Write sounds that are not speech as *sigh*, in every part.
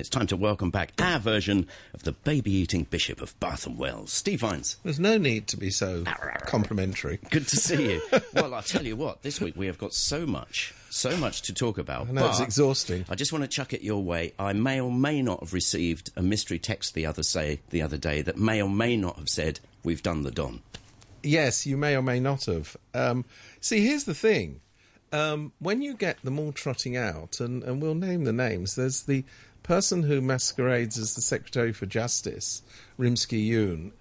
it's time to welcome back our version of the baby-eating Bishop of Bath and Wells, Steve Vines. There's no need to be so complimentary. Good to see you. *laughs* well, I'll tell you what, this week we have got so much, so much to talk about. I know it's exhausting. I just want to chuck it your way. I may or may not have received a mystery text the other say the other day that may or may not have said we've done the Don. Yes, you may or may not have. Um, see, here's the thing. Um, when you get them all trotting out, and, and we'll name the names, there's the person who masquerades as the Secretary for Justice, Rimsky Yuen.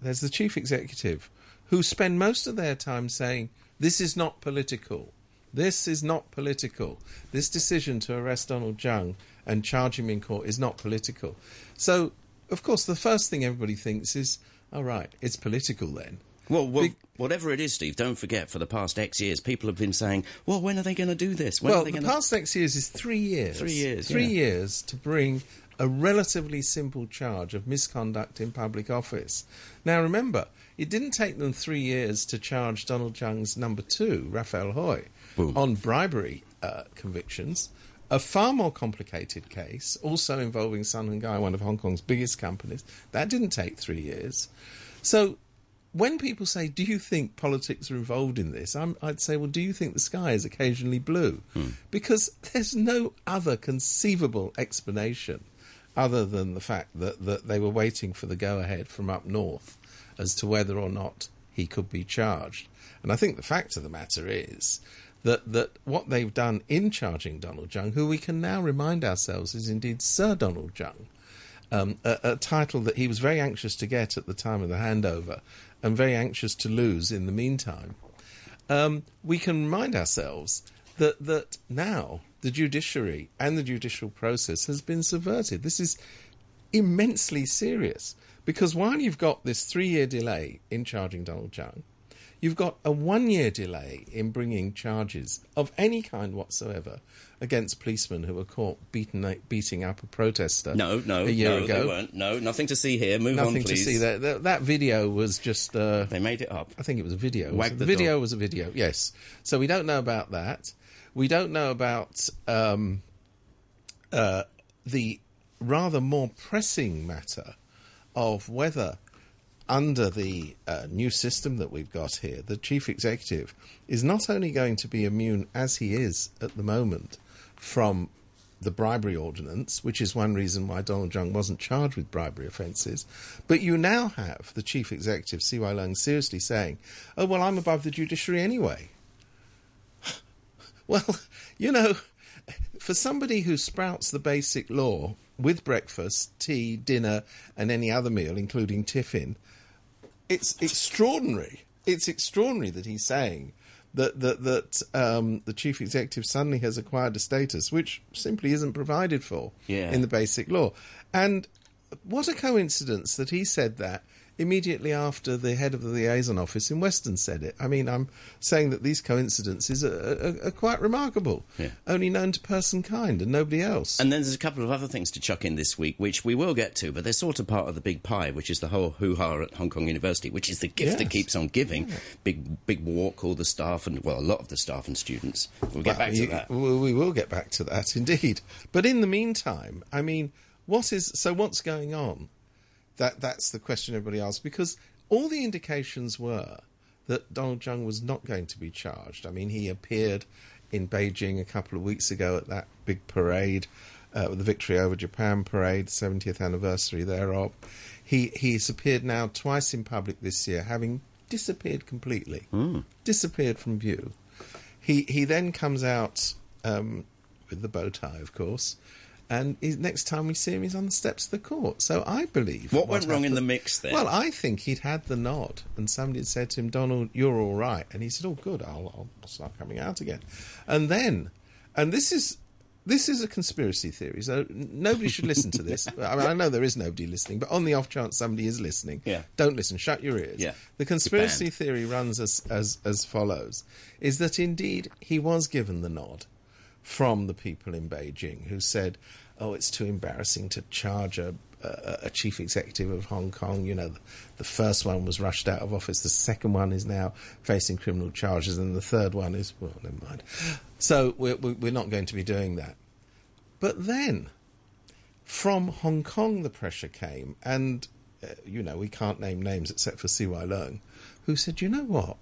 There's the Chief Executive, who spend most of their time saying, This is not political. This is not political. This decision to arrest Donald Tsang and charge him in court is not political. So, of course, the first thing everybody thinks is, all right, it's political then. Well, well Big- whatever it is, Steve, don't forget, for the past X years, people have been saying, well, when are they going to do this? When well, are they the to... past X years is three years. Three years, Three yeah. years to bring a relatively simple charge of misconduct in public office. Now, remember, it didn't take them three years to charge Donald Tsang's number two, Raphael Hui, Boom. on bribery uh, convictions. A far more complicated case, also involving Sun Hung Kai, one of Hong Kong's biggest companies. That didn't take three years. So when people say, "Do you think politics are involved in this?" I'm, I'd say, "Well, do you think the sky is occasionally blue?" Because there's no other conceivable explanation other than the fact that, that they were waiting for the go-ahead from up north as to whether or not he could be charged. And I think the fact of the matter is that that what they've done in charging Donald Tsang, who we can now remind ourselves is indeed Sir Donald Jung, um, a, a title that he was very anxious to get at the time of the handover and very anxious to lose in the meantime, um, we can remind ourselves that, that now the judiciary and the judicial process has been subverted. This is immensely serious because while you've got this three year delay in charging Donald Tsang, you've got a one year delay in bringing charges of any kind whatsoever against policemen who were caught beaten, beating up a protester No, no, a year no, ago. they weren't. No, nothing to see here. Move on, Nothing to please. see there. That, that video was just. Uh, They made it up. I think it was a video. Wag the the video dog. was a video, yes. So we don't know about that. We don't know about um, uh, the rather more pressing matter of whether, under the uh, new system that we've got here, the chief executive is not only going to be immune, as he is at the moment, from the bribery ordinance, which is one reason why Donald Tsang wasn't charged with bribery offences. But you now have the chief executive, C.Y. Leung, seriously saying, oh, well, I'm above the judiciary anyway. *laughs* well, you know, for somebody who sprouts the basic law with breakfast, tea, dinner, and any other meal, including tiffin, it's extraordinary. It's extraordinary that he's saying that that that um, the chief executive suddenly has acquired a status which simply isn't provided for Yeah. in the basic law. And what a coincidence that he said that immediately after the head of the liaison office in Western said it. I mean, I'm saying that these coincidences are, are, are quite remarkable, Yeah. only known to person kind and nobody else. And then there's a couple of other things to chuck in this week, which we will get to, but they're sort of part of the big pie, which is the whole hoo-ha at Hong Kong University, which is the gift that keeps on giving. Big, big walk, all the staff, and well, a lot of the staff and students. We'll get back to that. We will get back to that, *laughs* indeed. But in the meantime, I mean, what is so? What's going on? That that's the question everybody asks because all the indications were that Donald Tsang was not going to be charged. I mean, he appeared in Beijing a couple of weeks ago at that big parade, uh, the Victory over Japan parade, 70th anniversary thereof. He he's appeared now twice in public this year, having disappeared completely, disappeared from view. He he then comes out um, with the bow tie, of course, and next time we see him, he's on the steps of the court. So I believe What went wrong in the mix then? Well, I think he'd had the nod, and somebody had said to him, "Donald, you're all right," and he said, "Oh, good, I'll, I'll start coming out again." And then, and this is. This is a conspiracy theory, so nobody should listen to this. *laughs* I mean, I know there is nobody listening, but on the off chance somebody is listening, Yeah. don't listen. Shut your ears. Yeah. The conspiracy theory runs as, as as follows: is that indeed he was given the nod from the people in Beijing who said, "Oh, it's too embarrassing to charge a a, a chief executive of Hong Kong." You know, the, the first one was rushed out of office. The second one is now facing criminal charges, and the third one is well, never mind. So we're we're not going to be doing that. But then, from Hong Kong, the pressure came, and uh, you know we can't name names except for CY Leung, who said, "You know what?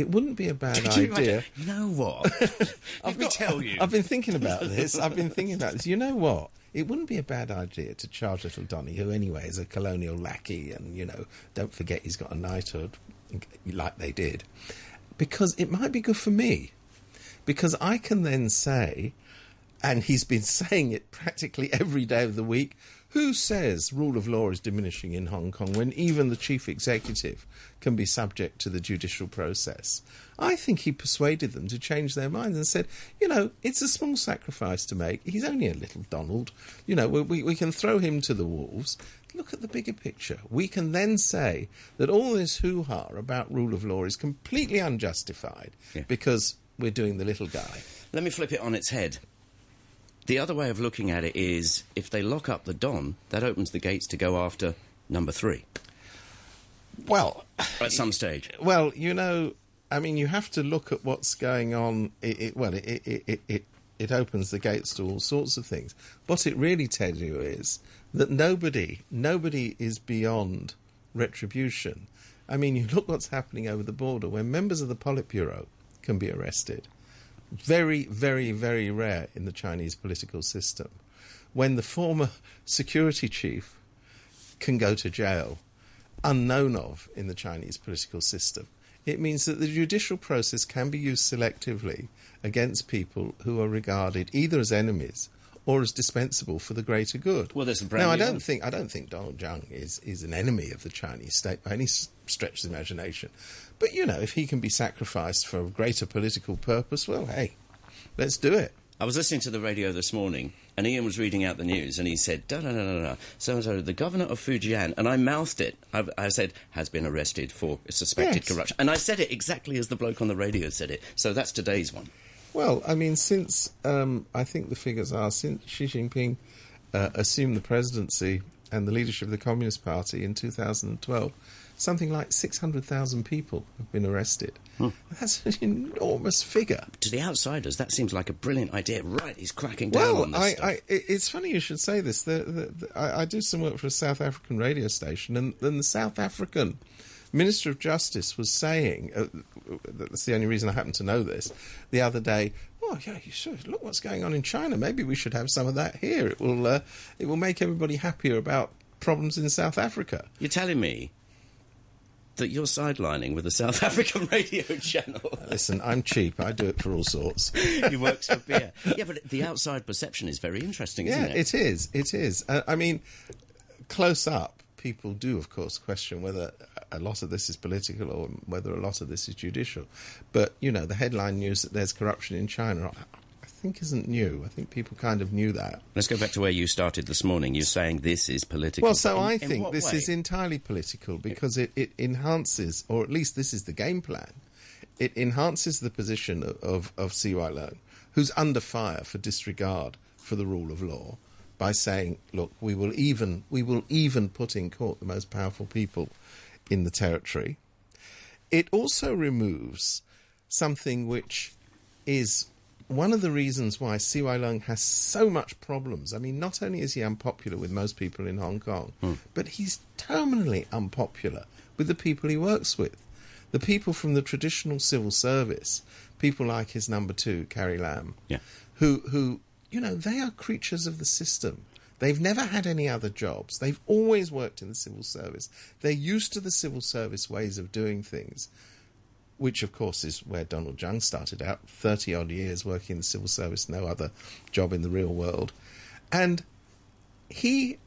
It wouldn't be a bad idea." imagine- You know what? *laughs* *laughs* Let me tell you. I've been thinking about this. I've been thinking about this. You know what? It wouldn't be a bad idea to charge little Donny, who anyway is a colonial lackey, and you know, don't forget he's got a knighthood, like they did, because it might be good for me, because I can then say, and he's been *laughs* saying it practically every day of the week. Who says rule of law is diminishing in Hong Kong when even the chief executive can be subject to the judicial process? I think he persuaded them to change their minds and said, you know, it's a small sacrifice to make. He's only a little Donald. You know, we, we, we can throw him to the wolves. Look at the bigger picture. We can then say that all this hoo ha about rule of law is completely unjustified Yeah. because we're doing the little guy. Let me flip it on its head. The other way of looking at it is if they lock up the Don, that opens the gates to go after number three Well, at some stage. Well, you know, I mean, you have to look at what's going on. It, it, well, it, it, it, it, it opens the gates to all sorts of things. What it really tells you is that nobody, nobody is beyond retribution. I mean, you look what's happening over the border where members of the Politburo can be arrested. Very, very, very rare in the Chinese political system. When the former security chief can go to jail, unknown of in the Chinese political system. It means that the judicial process can be used selectively against people who are regarded either as enemies or as dispensable for the greater good. Well, there's a brand now, I don't one. think I don't think Donald Tsang is is an enemy of the Chinese state by any stretch the imagination. But you know, if he can be sacrificed for a greater political purpose, well, hey, let's do it. I was listening to the radio this morning, and Ian was reading out the news, and he said, da da da da da, so and so, the governor of Fujian, and I mouthed it. I, I said, has been arrested for suspected Yes. corruption. And I said it exactly as the bloke on the radio said it. So that's today's one. Well, I mean, since um, I think the figures are since Xi Jinping uh, assumed the presidency and the leadership of the Communist Party in 2012, something like 600,000 people have been arrested. That's an enormous figure. To the outsiders, that seems like a brilliant idea. Right, he's cracking down Well, on this I, stuff. I, it's funny you should say this. The, the, the, I, I do some work for a South African radio station, and then the South African Minister of Justice was saying, uh, that's the only reason I happen to know this, the other day, oh, yeah, you should. Look what's going on in China. Maybe we should have some of that here. It will, uh, it will make everybody happier about problems in South Africa. You're telling me that you're sidelining with a South *laughs* African radio channel. Listen, I'm cheap. I do it for all sorts. *laughs* he works for beer. Yeah, but the outside perception is very interesting, isn't it? Yeah, it? it is. It is. Uh, I mean, close up, people do, of course, question whether a lot of this is political or whether a lot of this is judicial. But you know, the headline news that there's corruption in China, think, isn't new. I think people kind of knew that. Let's go back to where you started this morning. You're saying this is political. Well, so In- I think this way? is entirely political because it, it enhances, or at least this is the game plan, it enhances the position of, of, of CY Leung, who's under fire for disregard for the rule of law, by saying, look, we will even, we will even put in court the most powerful people in the territory. It also removes something which is one of the reasons why CY Leung has so much problems. I mean, not only is he unpopular with most people in Hong Kong, hmm. but he's terminally unpopular with the people he works with. The people from the traditional civil service, people like his number two, Carrie Lam, Yeah. who, who, you know, they are creatures of the system. They've never had any other jobs. They've always worked in the civil service. They're used to the civil service ways of doing things which of course is where Donald Tsang started out, 30 odd years working in the civil service, no other job in the real world. And he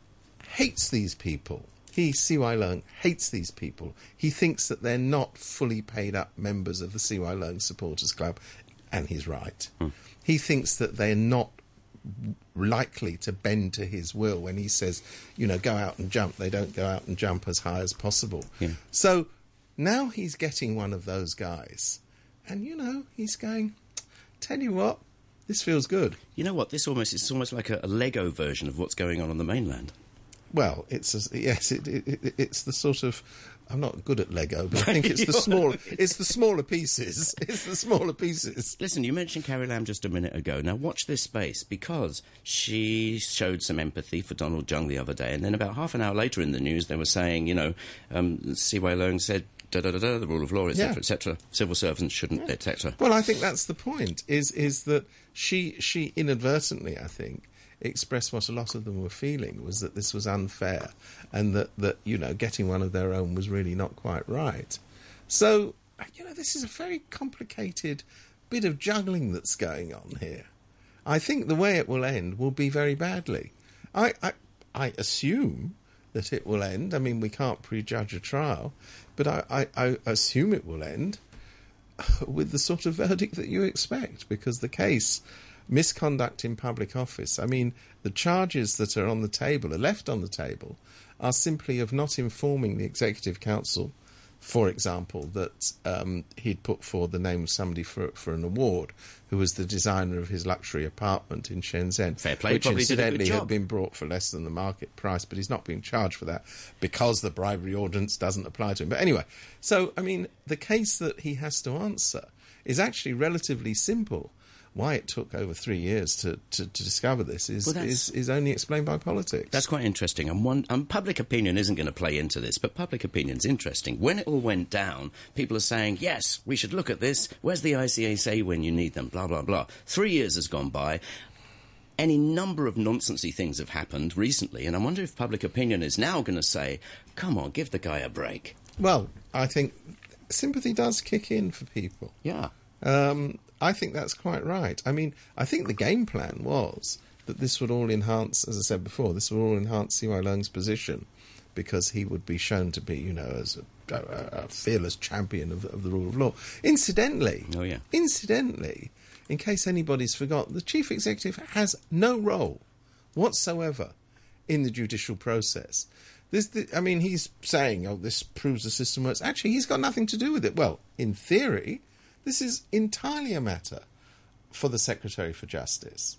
hates these people. He, CY Leung, hates these people. He thinks that they're not fully paid up members of the CY Leung Supporters Club, and he's right. Hmm. He thinks that they're not likely to bend to his will when he says, you know, go out and jump. They don't go out and jump as high as possible. Yeah. So now he's getting one of those guys. And, you know, he's going, tell you what, this feels good. You know what? This almost it's almost like a, a Lego version of what's going on on the mainland. well, it's a, yes, it, it, it, it's the sort of. I'm not good at Lego, but I *laughs* think it's the small. *laughs* It's the smaller pieces. *laughs* It's the smaller pieces. Listen, you mentioned Carrie Lam just a minute ago. Now watch this space because she showed some empathy for Donald Tsang the other day, and then about half an hour later in the news, they were saying, you know, um, CY Leung said. Da, da, da, da, the rule of law, etc., Yeah. etc. Civil servants shouldn't, etc. Well, I think that's the point. Is is that she she inadvertently, I think, expressed what a lot of them were feeling was that this was unfair, and that that you know getting one of their own was really not quite right. So you know this is a very complicated bit of juggling that's going on here. I think the way it will end will be very badly. I I, I assume that it will end. I mean, we can't prejudge a trial, but I, I, I assume it will end *laughs* with the sort of verdict that you expect because the case misconduct in public office i mean the charges that are on the table are left on the table are simply of not informing the executive council for example that um, he'd put forward the name of somebody for for an award who was the designer of his luxury apartment in Shenzhen Fair play, which probably did a good incidentally had been brought for less than the market price but he's not being charged for that because the bribery ordinance doesn't apply to him but anyway so i mean the case that he has to answer is actually relatively simple. Why it took over three years to, to, to discover this is, Well, is is only explained by politics. That's quite interesting. And one, um, public opinion isn't going to play into this, but public opinion's interesting. When it all went down, people are saying, yes, we should look at this. Where's the ICAC when you need them? Blah, blah, blah. Three years has gone by. Any number of nonsensy things have happened recently, and I wonder if public opinion is now going to say, come on, give the guy a break. well, I think sympathy does kick in for people. Yeah. Um, I think that's quite right. I mean, I think the game plan was that this would all enhance, as I said before, this would all enhance CY Leung's position because he would be shown to be, you know, as a, a, a fearless champion of, of the rule of law. Incidentally, Oh, yeah. incidentally, in case anybody's forgot, the chief executive has no role whatsoever in the judicial process. This, the, I mean, he's saying, "Oh, this proves the system works." Actually, he's got nothing to do with it. Well, in theory, this is entirely a matter for the Secretary for Justice,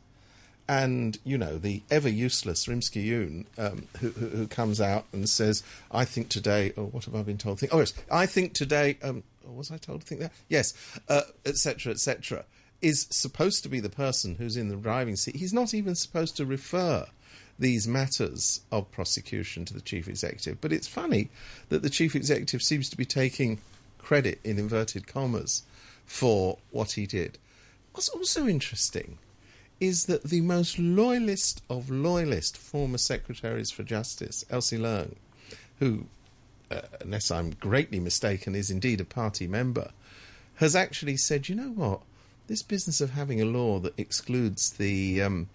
and you know the ever useless Rimsky Yuen, um, who, who, who comes out and says, "I think today," or what have I been told? Think, oh yes, I think today. Um, was I told to think that? Yes, etc., etc. is supposed to be the person who's in the driving seat. He's not even supposed to refer these matters of prosecution to the chief executive. But it's funny that the chief executive seems to be taking credit in inverted commas for what he did. What's also interesting is that the most loyalist of loyalist former secretaries for justice, Elsie Leung, who, uh, unless I'm greatly mistaken, is indeed a party member, has actually said, you know what, this business of having a law that excludes the um,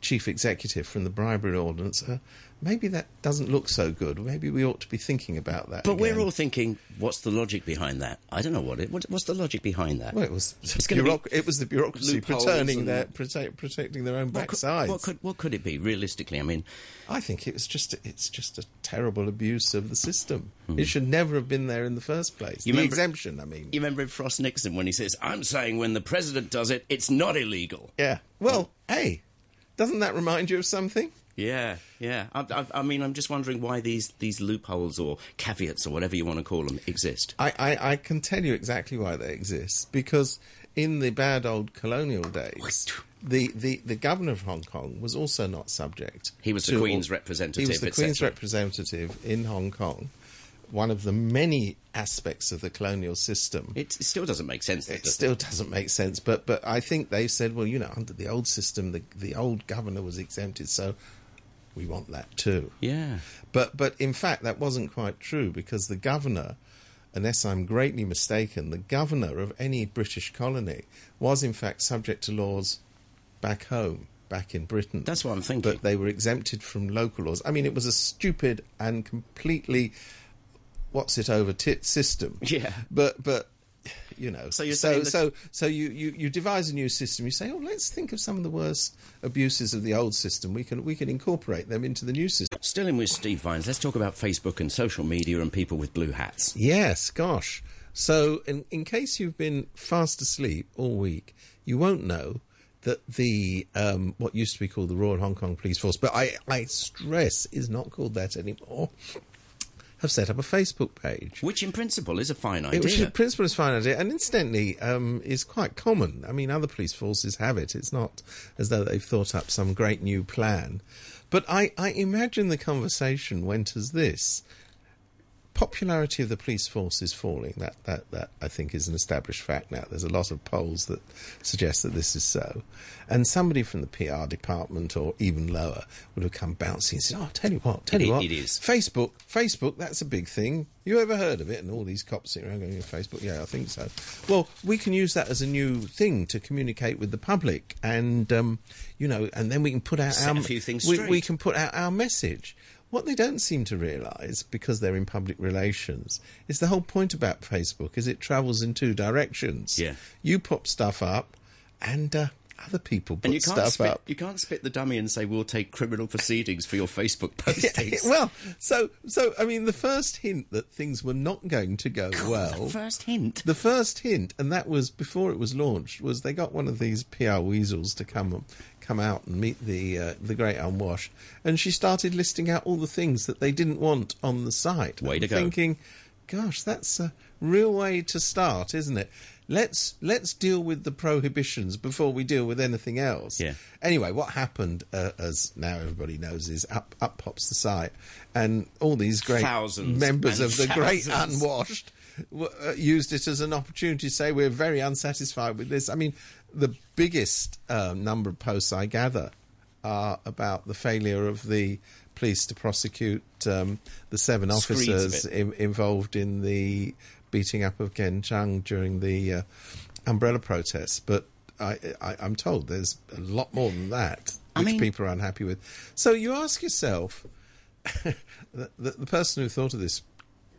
chief executive from the bribery ordinance, uh, maybe that doesn't look so good. Maybe we ought to be thinking about that. But we're all thinking, what's the logic behind that? I don't know what it. What, what's the logic behind that? Well, it was *laughs* bureauc- it was the bureaucracy protecting their protect, protecting their own what, could, backsides. what could what could it be realistically? I mean, I think it was just it's just a terrible abuse of the system. Hmm. It should never have been there in the first place. You the remember- exemption, I mean. you remember Frost Nixon when he says, "I'm saying when the president does it, it's not illegal." yeah. Well, hey, doesn't that remind you of something? Yeah, yeah. I, I, I mean, I'm just wondering why these these loopholes or caveats or whatever you want to call them exist. I, I, I can tell you exactly why they exist because in the bad old colonial days, the, the, the governor of Hong Kong was also not subject. He was the Queen's representative, He was the. Queen's representative in Hong Kong. One of the many aspects of the colonial system. It, it still doesn't make sense. it does still doesn't make sense, but but I think they said, well, you know, under the old system, the the old governor was exempted, so we want that too. Yeah. But but in fact, that wasn't quite true because the governor, unless I'm greatly mistaken, the governor of any British colony was in fact subject to laws back home, back in Britain. That's what I'm thinking. But they were exempted from local laws. I mean, it was a stupid and completely what's it over tit system. Yeah. But but you know, So you're so saying that- so so you, you you devise a new system. You say, oh, let's think of some of the worst abuses of the old system. We can we can incorporate them into the new system. Still in with Steve Vines. Let's talk about Facebook and social media and people with blue hats. Yes, gosh. So, in, in case you've been fast asleep all week, you won't know that the um, what used to be called the Royal Hong Kong Police Force, but I, I stress is not called that anymore, have set up a Facebook page. Which, in principle, is a fine It- Which idea. in principle is a fine idea, and incidentally um, is quite common. I mean, other police forces have it. It's not as though they've thought up some great new plan. But I, I imagine the conversation went as this. Popularity of the police force is falling. That, that, that I think is an established fact now. There's a lot of polls that suggest that this is so. And somebody from the PR department or even lower would have come bouncing and said, Oh, tell you what, tell It- you what. it is. Facebook, Facebook, that's a big thing. You ever heard of it? And all these cops sitting around going, Facebook, yeah, I think so. Well, we can use that as a new thing to communicate with the public, and um, you know, and then we can put out Set our a few things we, we can put out our message. What they don't seem to realise, because they're in public relations, is the whole point about Facebook is it travels in two directions. Yeah. you pop stuff up, and uh, other people put and you can't stuff spit, up. you can't spit the dummy and say we'll take criminal proceedings for your Facebook *laughs* postings. well, so so I mean, the first hint that things were not going to go well. the first hint. The first hint, and that was before it was launched, was they got one of these PR weasels to come come out and meet the uh, the great unwashed, and she started listing out all the things that they didn't want on the site. Way to go. Thinking, gosh, that's a real way to start, isn't it? Let's let's deal with the prohibitions before we deal with anything else. Yeah. Anyway, what happened, uh, as now everybody knows, is up up pops the site, and all these great Thousands members of the great unwashed uh, used it as an opportunity to say we're very unsatisfied with this. I mean, the biggest um, number of posts I gather are about the failure of the police to prosecute um, the seven officers in, involved in the beating up of Ken Tsang during the uh, umbrella protests. But I, I, I'm told there's a lot more than that, I which mean- people are unhappy with. So you ask yourself, *laughs* the, the, the person who thought of this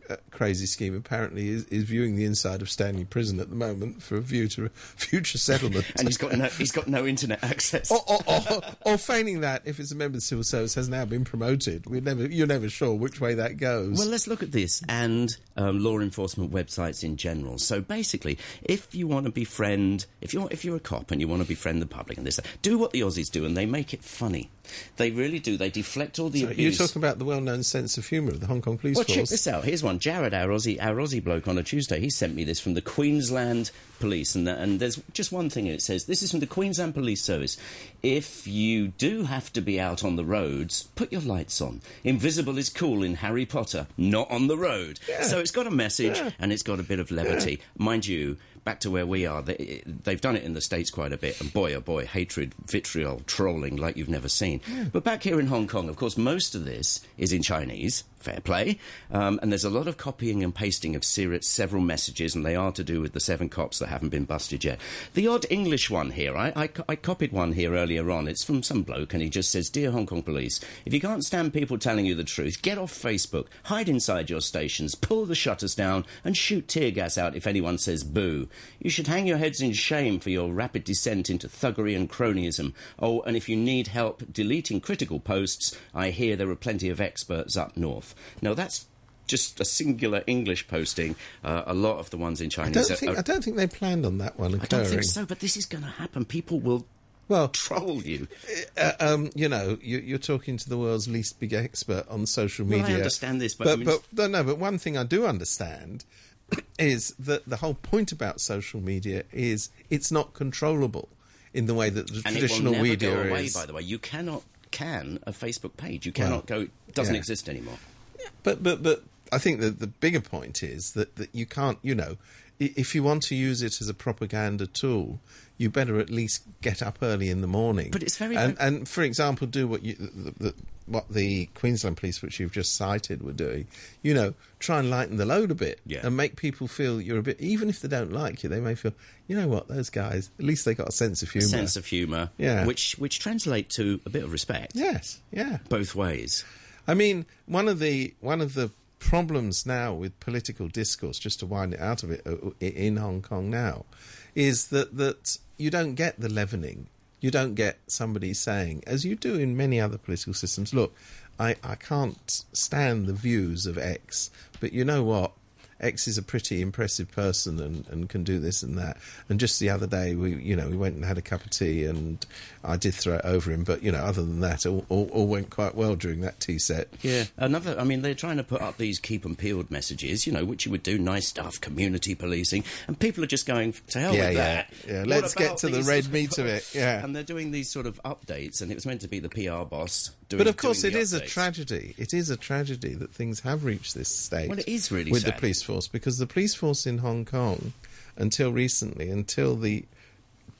uh, crazy scheme apparently is, is viewing the inside of Stanley Prison at the moment for a view to *laughs* future settlement. and he's got no he's got no internet access. or, or, or, or feigning that if it's a member of the civil service has now been promoted, we're never you're never sure which way that goes. Well, let's look at this and um, law enforcement websites in general. So basically, if you want to befriend, if you're if you're a cop and you want to befriend the public and this, do what the Aussies do, and they make it funny. They really do. They deflect all the abuse. you're talking about the well-known sense of humour of the Hong Kong Police Well, Force. check this out. Here's one. Jared, our Aussie, our Aussie bloke on a Tuesday, he sent me this from the Queensland Police, and, uh, and there's just one thing. It says this is from the Queensland Police Service. If you do have to be out on the roads, put your lights on. Invisible is cool in Harry Potter, not on the road. So it's got a message and it's got a bit of levity, mind you. Back to where we are, they, they've done it in the States quite a bit, and boy, oh boy, hatred, vitriol, trolling like you've never seen. But back here in Hong Kong, of course, most of this is in Chinese, fair play, um, and there's a lot of copying and pasting of several messages, and they are to do with the seven cops that haven't been busted yet. The odd English one here, I, I, I copied one here earlier on. It's from some bloke, and he just says, Dear Hong Kong Police, if you can't stand people telling you the truth, get off Facebook, hide inside your stations, pull the shutters down, and shoot tear gas out if anyone says boo. You should hang your heads in shame for your rapid descent into thuggery and cronyism. Oh, and if you need help deleting critical posts, I hear there are plenty of experts up north. Now, that's just a singular English posting. Uh, a lot of the ones in I Chinese don't are- think are- I don't think they planned on that one I don't think so, but this is going to happen. People will Well, troll you. uh, um, you know, you, you're talking to the world's least big expert on social Well, I understand this, but but I mean- but no, no, but one thing I do understand *clears throat* is that the whole point about social media is it's not controllable in the way that the And traditional it will never media go away, is. by the way. You cannot can a Facebook page. You cannot go. It doesn't yeah. exist anymore. But but but I think that the bigger point is that, that you can't, you know, if you want to use it as a propaganda tool, you better at least get up early in the morning. But it's very- and, and for example, do what you the, the, what the Queensland Police, which you've just cited, were doing. You know, try and lighten the load a bit Yeah. and make people feel you're a bit. Even if they don't like you, they may feel, you know what, those guys at least they got a sense of humour. Sense of humour, Yeah. which which translate to a bit of respect, yes, yeah. both ways. I mean, one of the one of the problems now with political discourse, just to wind it out of it uh, in Hong Kong now, is that that you don't get the leavening. You don't get somebody saying, as you do in many other political systems, look, I, I can't stand the views of X, but you know what? X is a pretty impressive person and, and can do this and that. And just the other day, we you know we went and had a cup of tea, and I did throw it over him. But you know, other than that, all, all, all went quite well during that tea set. Yeah, another. I mean, they're trying to put up these keep them peeled messages, you know, which you would do nice stuff, community policing, and people are just going to hell Yeah, with yeah, that. yeah. What Let's get to the red *laughs* meat of it, yeah. and they're doing these sort of updates, and it was meant to be the PR boss. Doing, But of course, it is is a tragedy. It is a tragedy that things have reached this stage. Well, it is really with sad. the police force because the police force in Hong Kong, until recently, until the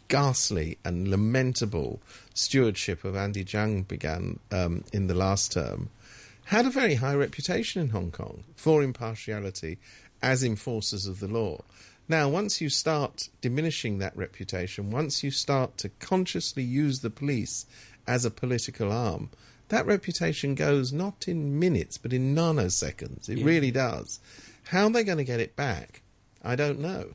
ghastly and lamentable stewardship of Andy Tsang began um, in the last term, had a very high reputation in Hong Kong for impartiality as enforcers of the law. Now, once you start diminishing that reputation, once you start to consciously use the police as a political arm, that reputation goes not in minutes but in nanoseconds. It really does. How are they're going to get it back, I don't know.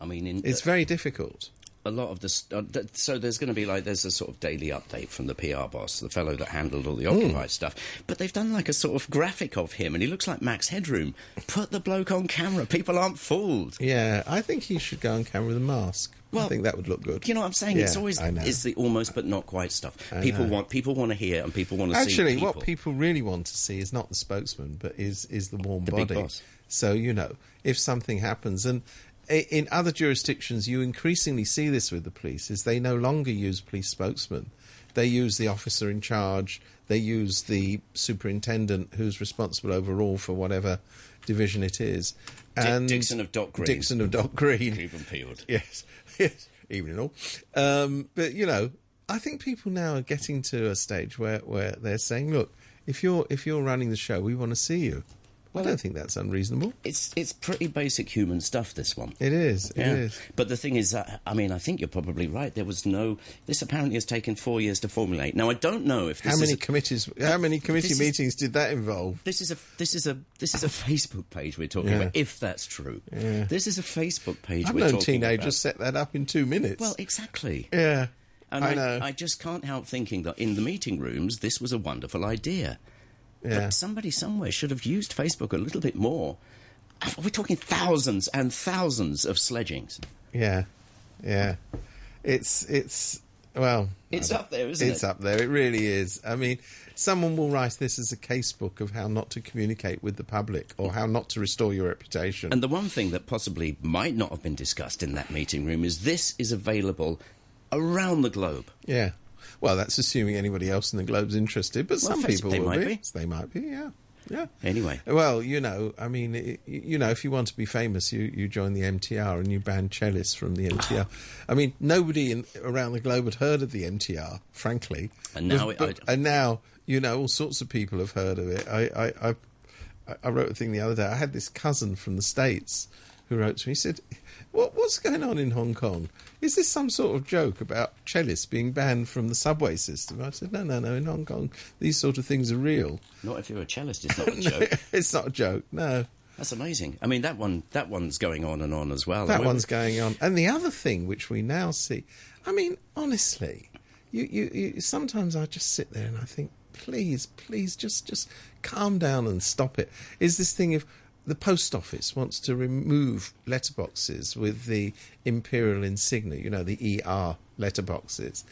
I mean, in, It's very difficult. a lot of the st- uh, th- so there's going to be like there's a sort of daily update from the PR boss, the fellow that handled all the Hmm. occupied stuff. But they've done like a sort of graphic of him, and he looks like Max Headroom. Put the bloke on camera. People aren't fooled. Yeah, I think he should go on camera with a mask. Well, I think that would look good. You know what I'm saying? it's always I it's the almost but not quite stuff. people know. want people want to hear and people want to see. Actually, what people really want to see is not the spokesman, but is is the warm The body. So you know, if something happens, and in other jurisdictions, you increasingly see this with the police, is they no longer use police spokesmen. They use the officer in charge. They use the superintendent who's responsible overall for whatever division it is. And Dixon of Dock Green. Dixon of Dock Green. 'em peeled. *laughs* Yes, yes, even and all. Um, but you know, I think people now are getting to a stage where, where they're saying, "Look, if you're if you're running the show, we want to see you." I don't think that's unreasonable. It's it's pretty basic human stuff. This one. It is. It is. But the thing is, that, I mean, I think you're probably right. There was no. This apparently has taken four years to formulate. Now, I don't know if this How is many a- committees? How many committee this is- meetings did that involve? This is a this is a this is a Facebook page we're talking Yeah. about. If that's true, Yeah. this is a Facebook page. I've we're known talking teenagers about. set that up in two minutes. Well, exactly. yeah, And I, I, know. I just can't help thinking that in the meeting rooms, this was a wonderful idea. Yeah. But somebody somewhere should have used Facebook a little bit more. We're talking thousands and thousands of sledgings. Yeah, yeah. It's it's well. It's up there, isn't it's it? It's up there. It really is. I mean, someone will write this as a casebook of how not to communicate with the public or how not to restore your reputation. And the one thing that possibly might not have been discussed in that meeting room is this is available around the globe. yeah. Well, that's assuming anybody else in the globe's interested, but Well, some people they will might be. be. They might be. Yeah. Yeah. Anyway. Well, you know, I mean, i you know, if you want to be famous, you, you join the MTR and you ban cellists from the MTR. *sighs* I mean, nobody in, around the globe had heard of the MTR, frankly. And now But- it- but- and now, you know, all sorts of people have heard of it. I, I, I, I wrote a thing the other day. I had this cousin from the States who wrote to me. He said, what, What's going on in Hong Kong? Is this some sort of joke about cellists being banned from the subway system? I said, No, no, no. In Hong Kong, these sort of things are real. Not if you're a cellist, it's not a *laughs* joke. it's not a joke, no. That's amazing. I mean, that one that one's going on and on as well. That one's going on. And the other thing which we now see, I mean, honestly, you, you, you sometimes I just sit there and I think, please, please, just just calm down and stop it. Is this thing of the post office wants to remove letterboxes with the imperial insignia, you know, the ER letterboxes.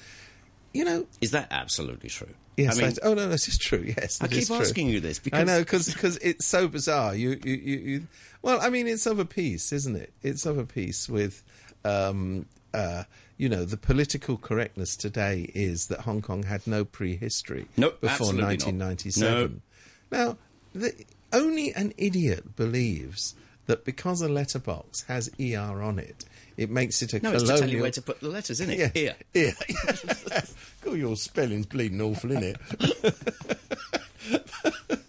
You know, Is that absolutely true? Yes, I mean, that- oh no, this is true. Yes, I keep asking you this because I know because it's so bizarre. You, you you you well, I mean, it's of a piece, isn't it? It's of a piece with, um, uh, you know, the political correctness today is that Hong Kong had no prehistory Nope, before absolutely not. 1997. Now, the, only an idiot believes that because a letterbox has ER on it, it makes it a no, it's to tell you where to put the letters, isn't it? Yeah, Here. yeah. *laughs* God, your spelling's bleeding awful, innit? *laughs*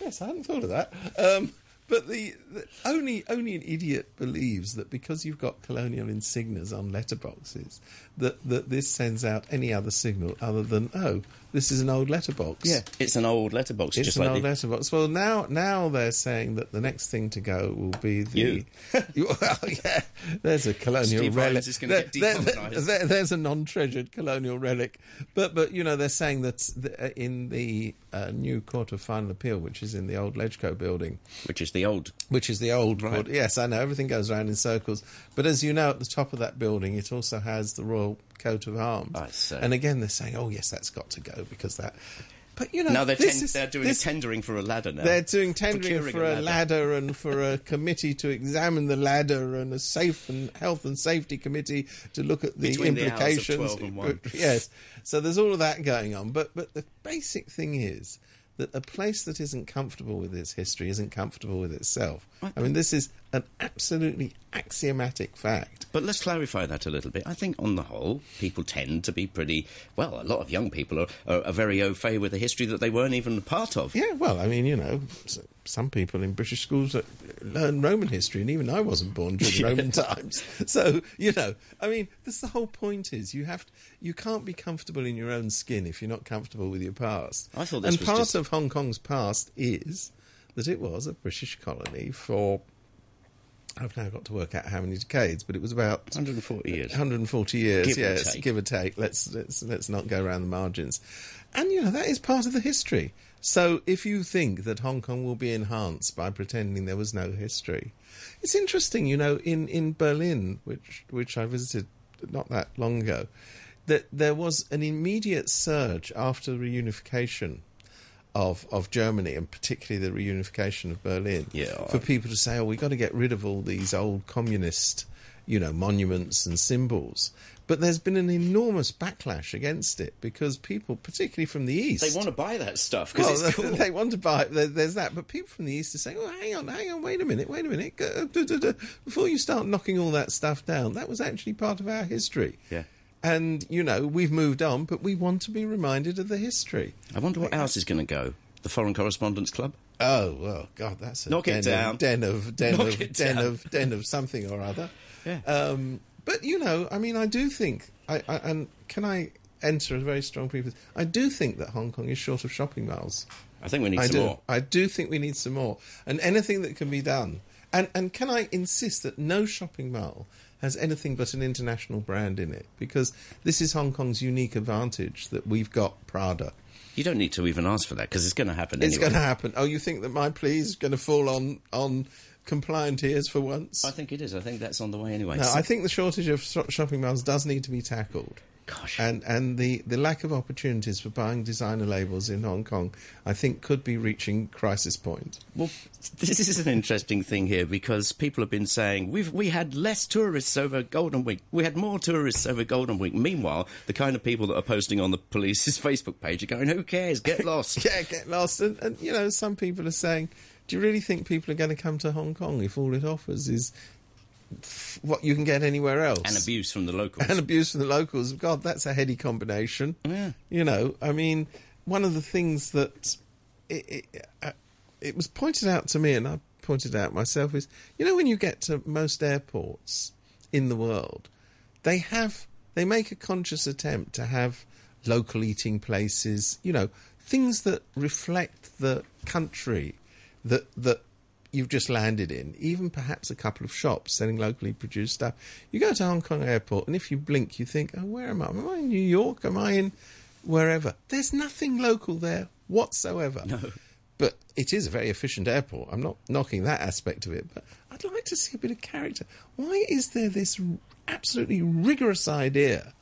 yes, I hadn't thought of that. Um, but the, the only only an idiot believes that because you've got colonial insignias on letterboxes, that that this sends out any other signal other than oh, this is an old letterbox. Yeah, it's an old letterbox. It's just an like old the- letterbox. Well, now now they're saying that the next thing to go will be the. You. *laughs* well, yeah, there's a colonial Steve relic. Vines is gonna get There- there- there- there's a non-treasured colonial relic, but but you know they're saying that the, uh, in the uh, new Court of Final Appeal, which is in the old Legco building, which is the old. which is the old Right. court. Yes, I know everything goes around in circles, but as you know, at the top of that building, it also has the royal coat of arms. I see. And again, they're saying, "Oh, yes, that's got to go because that." But you know, Now they're, ten- is- they're doing this- a tendering for a ladder now. they're doing tendering Procuring for a ladder. ladder and for a *laughs* committee to examine the ladder and a safe and health and safety committee to look at the Between the implications. 12 and 1. *laughs* yes, so there's all of that going on. But but the basic thing is that a place that isn't comfortable with its history isn't comfortable with itself. I mean, this is an absolutely axiomatic fact. But let's clarify that a little bit. I think, on the whole, people tend to be pretty. Well, a lot of young people are, are, are very au fait with a history that they weren't even a part of. Yeah, well, I mean, you know, some people in British schools uh, learn Roman history, and even I wasn't born during *laughs* Roman times. *laughs* So, you know, I mean, that's the whole point. Is you have you can't be comfortable in your own skin if you're not comfortable with your past. I thought this and part just- of Hong Kong's past is that it was a British colony for. I've now got to work out how many decades, but it was about 140 years. 140 years, Give yes, take. give or take. Let's let's let's not go around the margins. And you know that is part of the history. So if you think that Hong Kong will be enhanced by pretending there was no history, it's interesting. You know, in in Berlin, which which I visited not that long ago, that there was an immediate surge after reunification of of Germany and particularly the reunification of Berlin Yeah. for people to say, "Oh, we've got to get rid of all these old communist, you know, monuments and symbols." But there's been an enormous backlash against it because people, particularly from the east, They want to buy that stuff because well, *laughs* cool. they want to buy it. There's that, but people from the east are saying, "Oh, hang on, hang on, wait a minute, wait a minute, Go- uh, duh, duh, duh. before you start knocking all that stuff down, that was actually part of our history." Yeah. And you know, we've moved on, but we want to be reminded of the history. I wonder what else is going to go. The Foreign Correspondents Club? Oh well, God, that's a Knock den it down. Of, den of den Knock of den down. of den of something or other. *laughs* Yeah. Um, but you know, I mean, I do think, I, I, and can I enter a very strong preface? I do think that Hong Kong is short of shopping malls. I think we need I some do. more. I do think we need some more, and anything that can be done. And and can I insist that no shopping mall has anything but an international brand in it because this is Hong Kong's unique advantage that we've got Prada. You don't need to even ask for that because it's going to happen It's anyway. going to happen. Oh, you think that my plea is going to fall on on compliant ears for once? I think it is. I think that's on the way anyway. no, So- I think the shortage of sho- shopping malls does need to be tackled. Gosh. And and the, the lack of opportunities for buying designer labels in Hong Kong, I think, could be reaching crisis point. Well, this is an interesting thing here because people have been saying we've we had less tourists over Golden Week. We had more tourists over Golden Week. Meanwhile, the kind of people that are posting on the police's *laughs* Facebook page are going, "Who cares? Get *laughs* lost." Yeah, get lost. And, and you know, some people are saying, do you really think people are going to come to Hong Kong if all it offers is what you can get anywhere else? and abuse from the locals. *laughs* and abuse from the locals. God, that's a heady combination. Yeah. You know, I mean, one of the things that it, it, uh, it was pointed out to me, and I pointed out myself, is you know when you get to most airports in the world, they have they make a conscious attempt to have local eating places. You know, things that reflect the country that that you've just landed in, even perhaps a couple of shops selling locally produced stuff. You go to Hong Kong airport, and if you blink, you think, "Oh, where am I? Am I in New York? Am I in wherever?" There's nothing local there whatsoever. No. But it is a very efficient airport. I'm not knocking that aspect of it, but I'd like to see a bit of character. Why is there this absolutely rigorous idea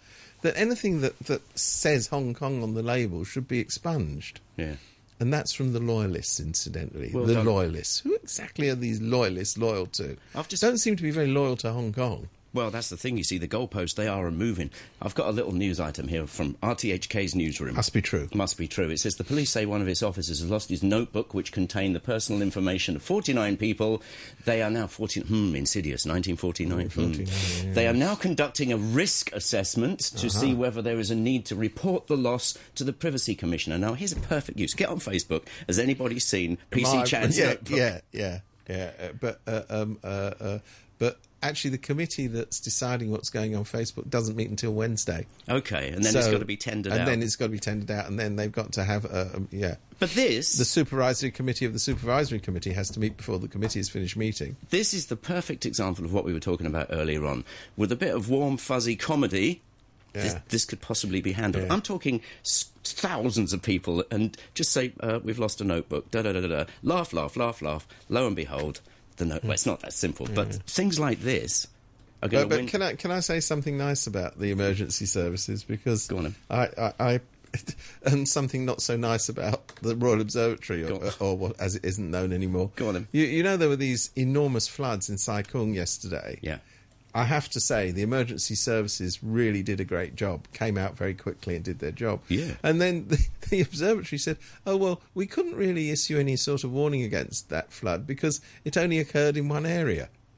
that anything that, that says Hong Kong on the label should be expunged? yeah. And that's from the loyalists, incidentally. Well the done. loyalists. Who exactly are these loyalists loyal to? I've just- Don't seem to be very loyal to Hong Kong. Well, that's the thing. You see, the goalposts they are moving. I've got a little news item here from RTHK's newsroom. Must be true. Must be true. It says the police say one of its officers has lost his notebook, which contained the personal information of 49 people. They are now 14. Hmm, insidious. 1949. Hmm. 49, They are now conducting a risk assessment to Uh-huh. see whether there is a need to report the loss to the Privacy Commissioner. Now, here's a perfect use. Get on Facebook. Has anybody seen PC Chan's yeah, notebook? yeah, yeah, yeah. Uh, but uh, um, uh, uh, but actually the committee that's deciding what's going on Facebook doesn't meet until Wednesday. Okay, and then it's So- got to be tendered and out. then it's got to be tendered out, and then they've got to have a, um, yeah. but this, The supervisory committee of the supervisory committee has to meet before the committee has finished meeting. this is the perfect example of what we were talking about earlier on. With a bit of warm, fuzzy comedy, this, Yeah. this could possibly be handled. Yeah. I'm talking thousands of people, and just say, uh, we've lost a notebook, da da da da da. Laugh, laugh, laugh, laugh. Lo and behold, the note. Well, it's not that simple, but mm. things like this are going But, to win. can I can I say something nice about the emergency services because Go on then. I, I, I *laughs* and something not so nice about the Royal Observatory Go or, or what as it isn't known anymore. Go on then. You, you know there were these enormous floods in Sai Kung yesterday. yeah. I have to say, the emergency services really did a great job. Came out very quickly and did their job. Yeah. And then *laughs* the, the observatory said, "Oh well, we couldn't really issue any sort of warning against that flood because it only occurred in one area."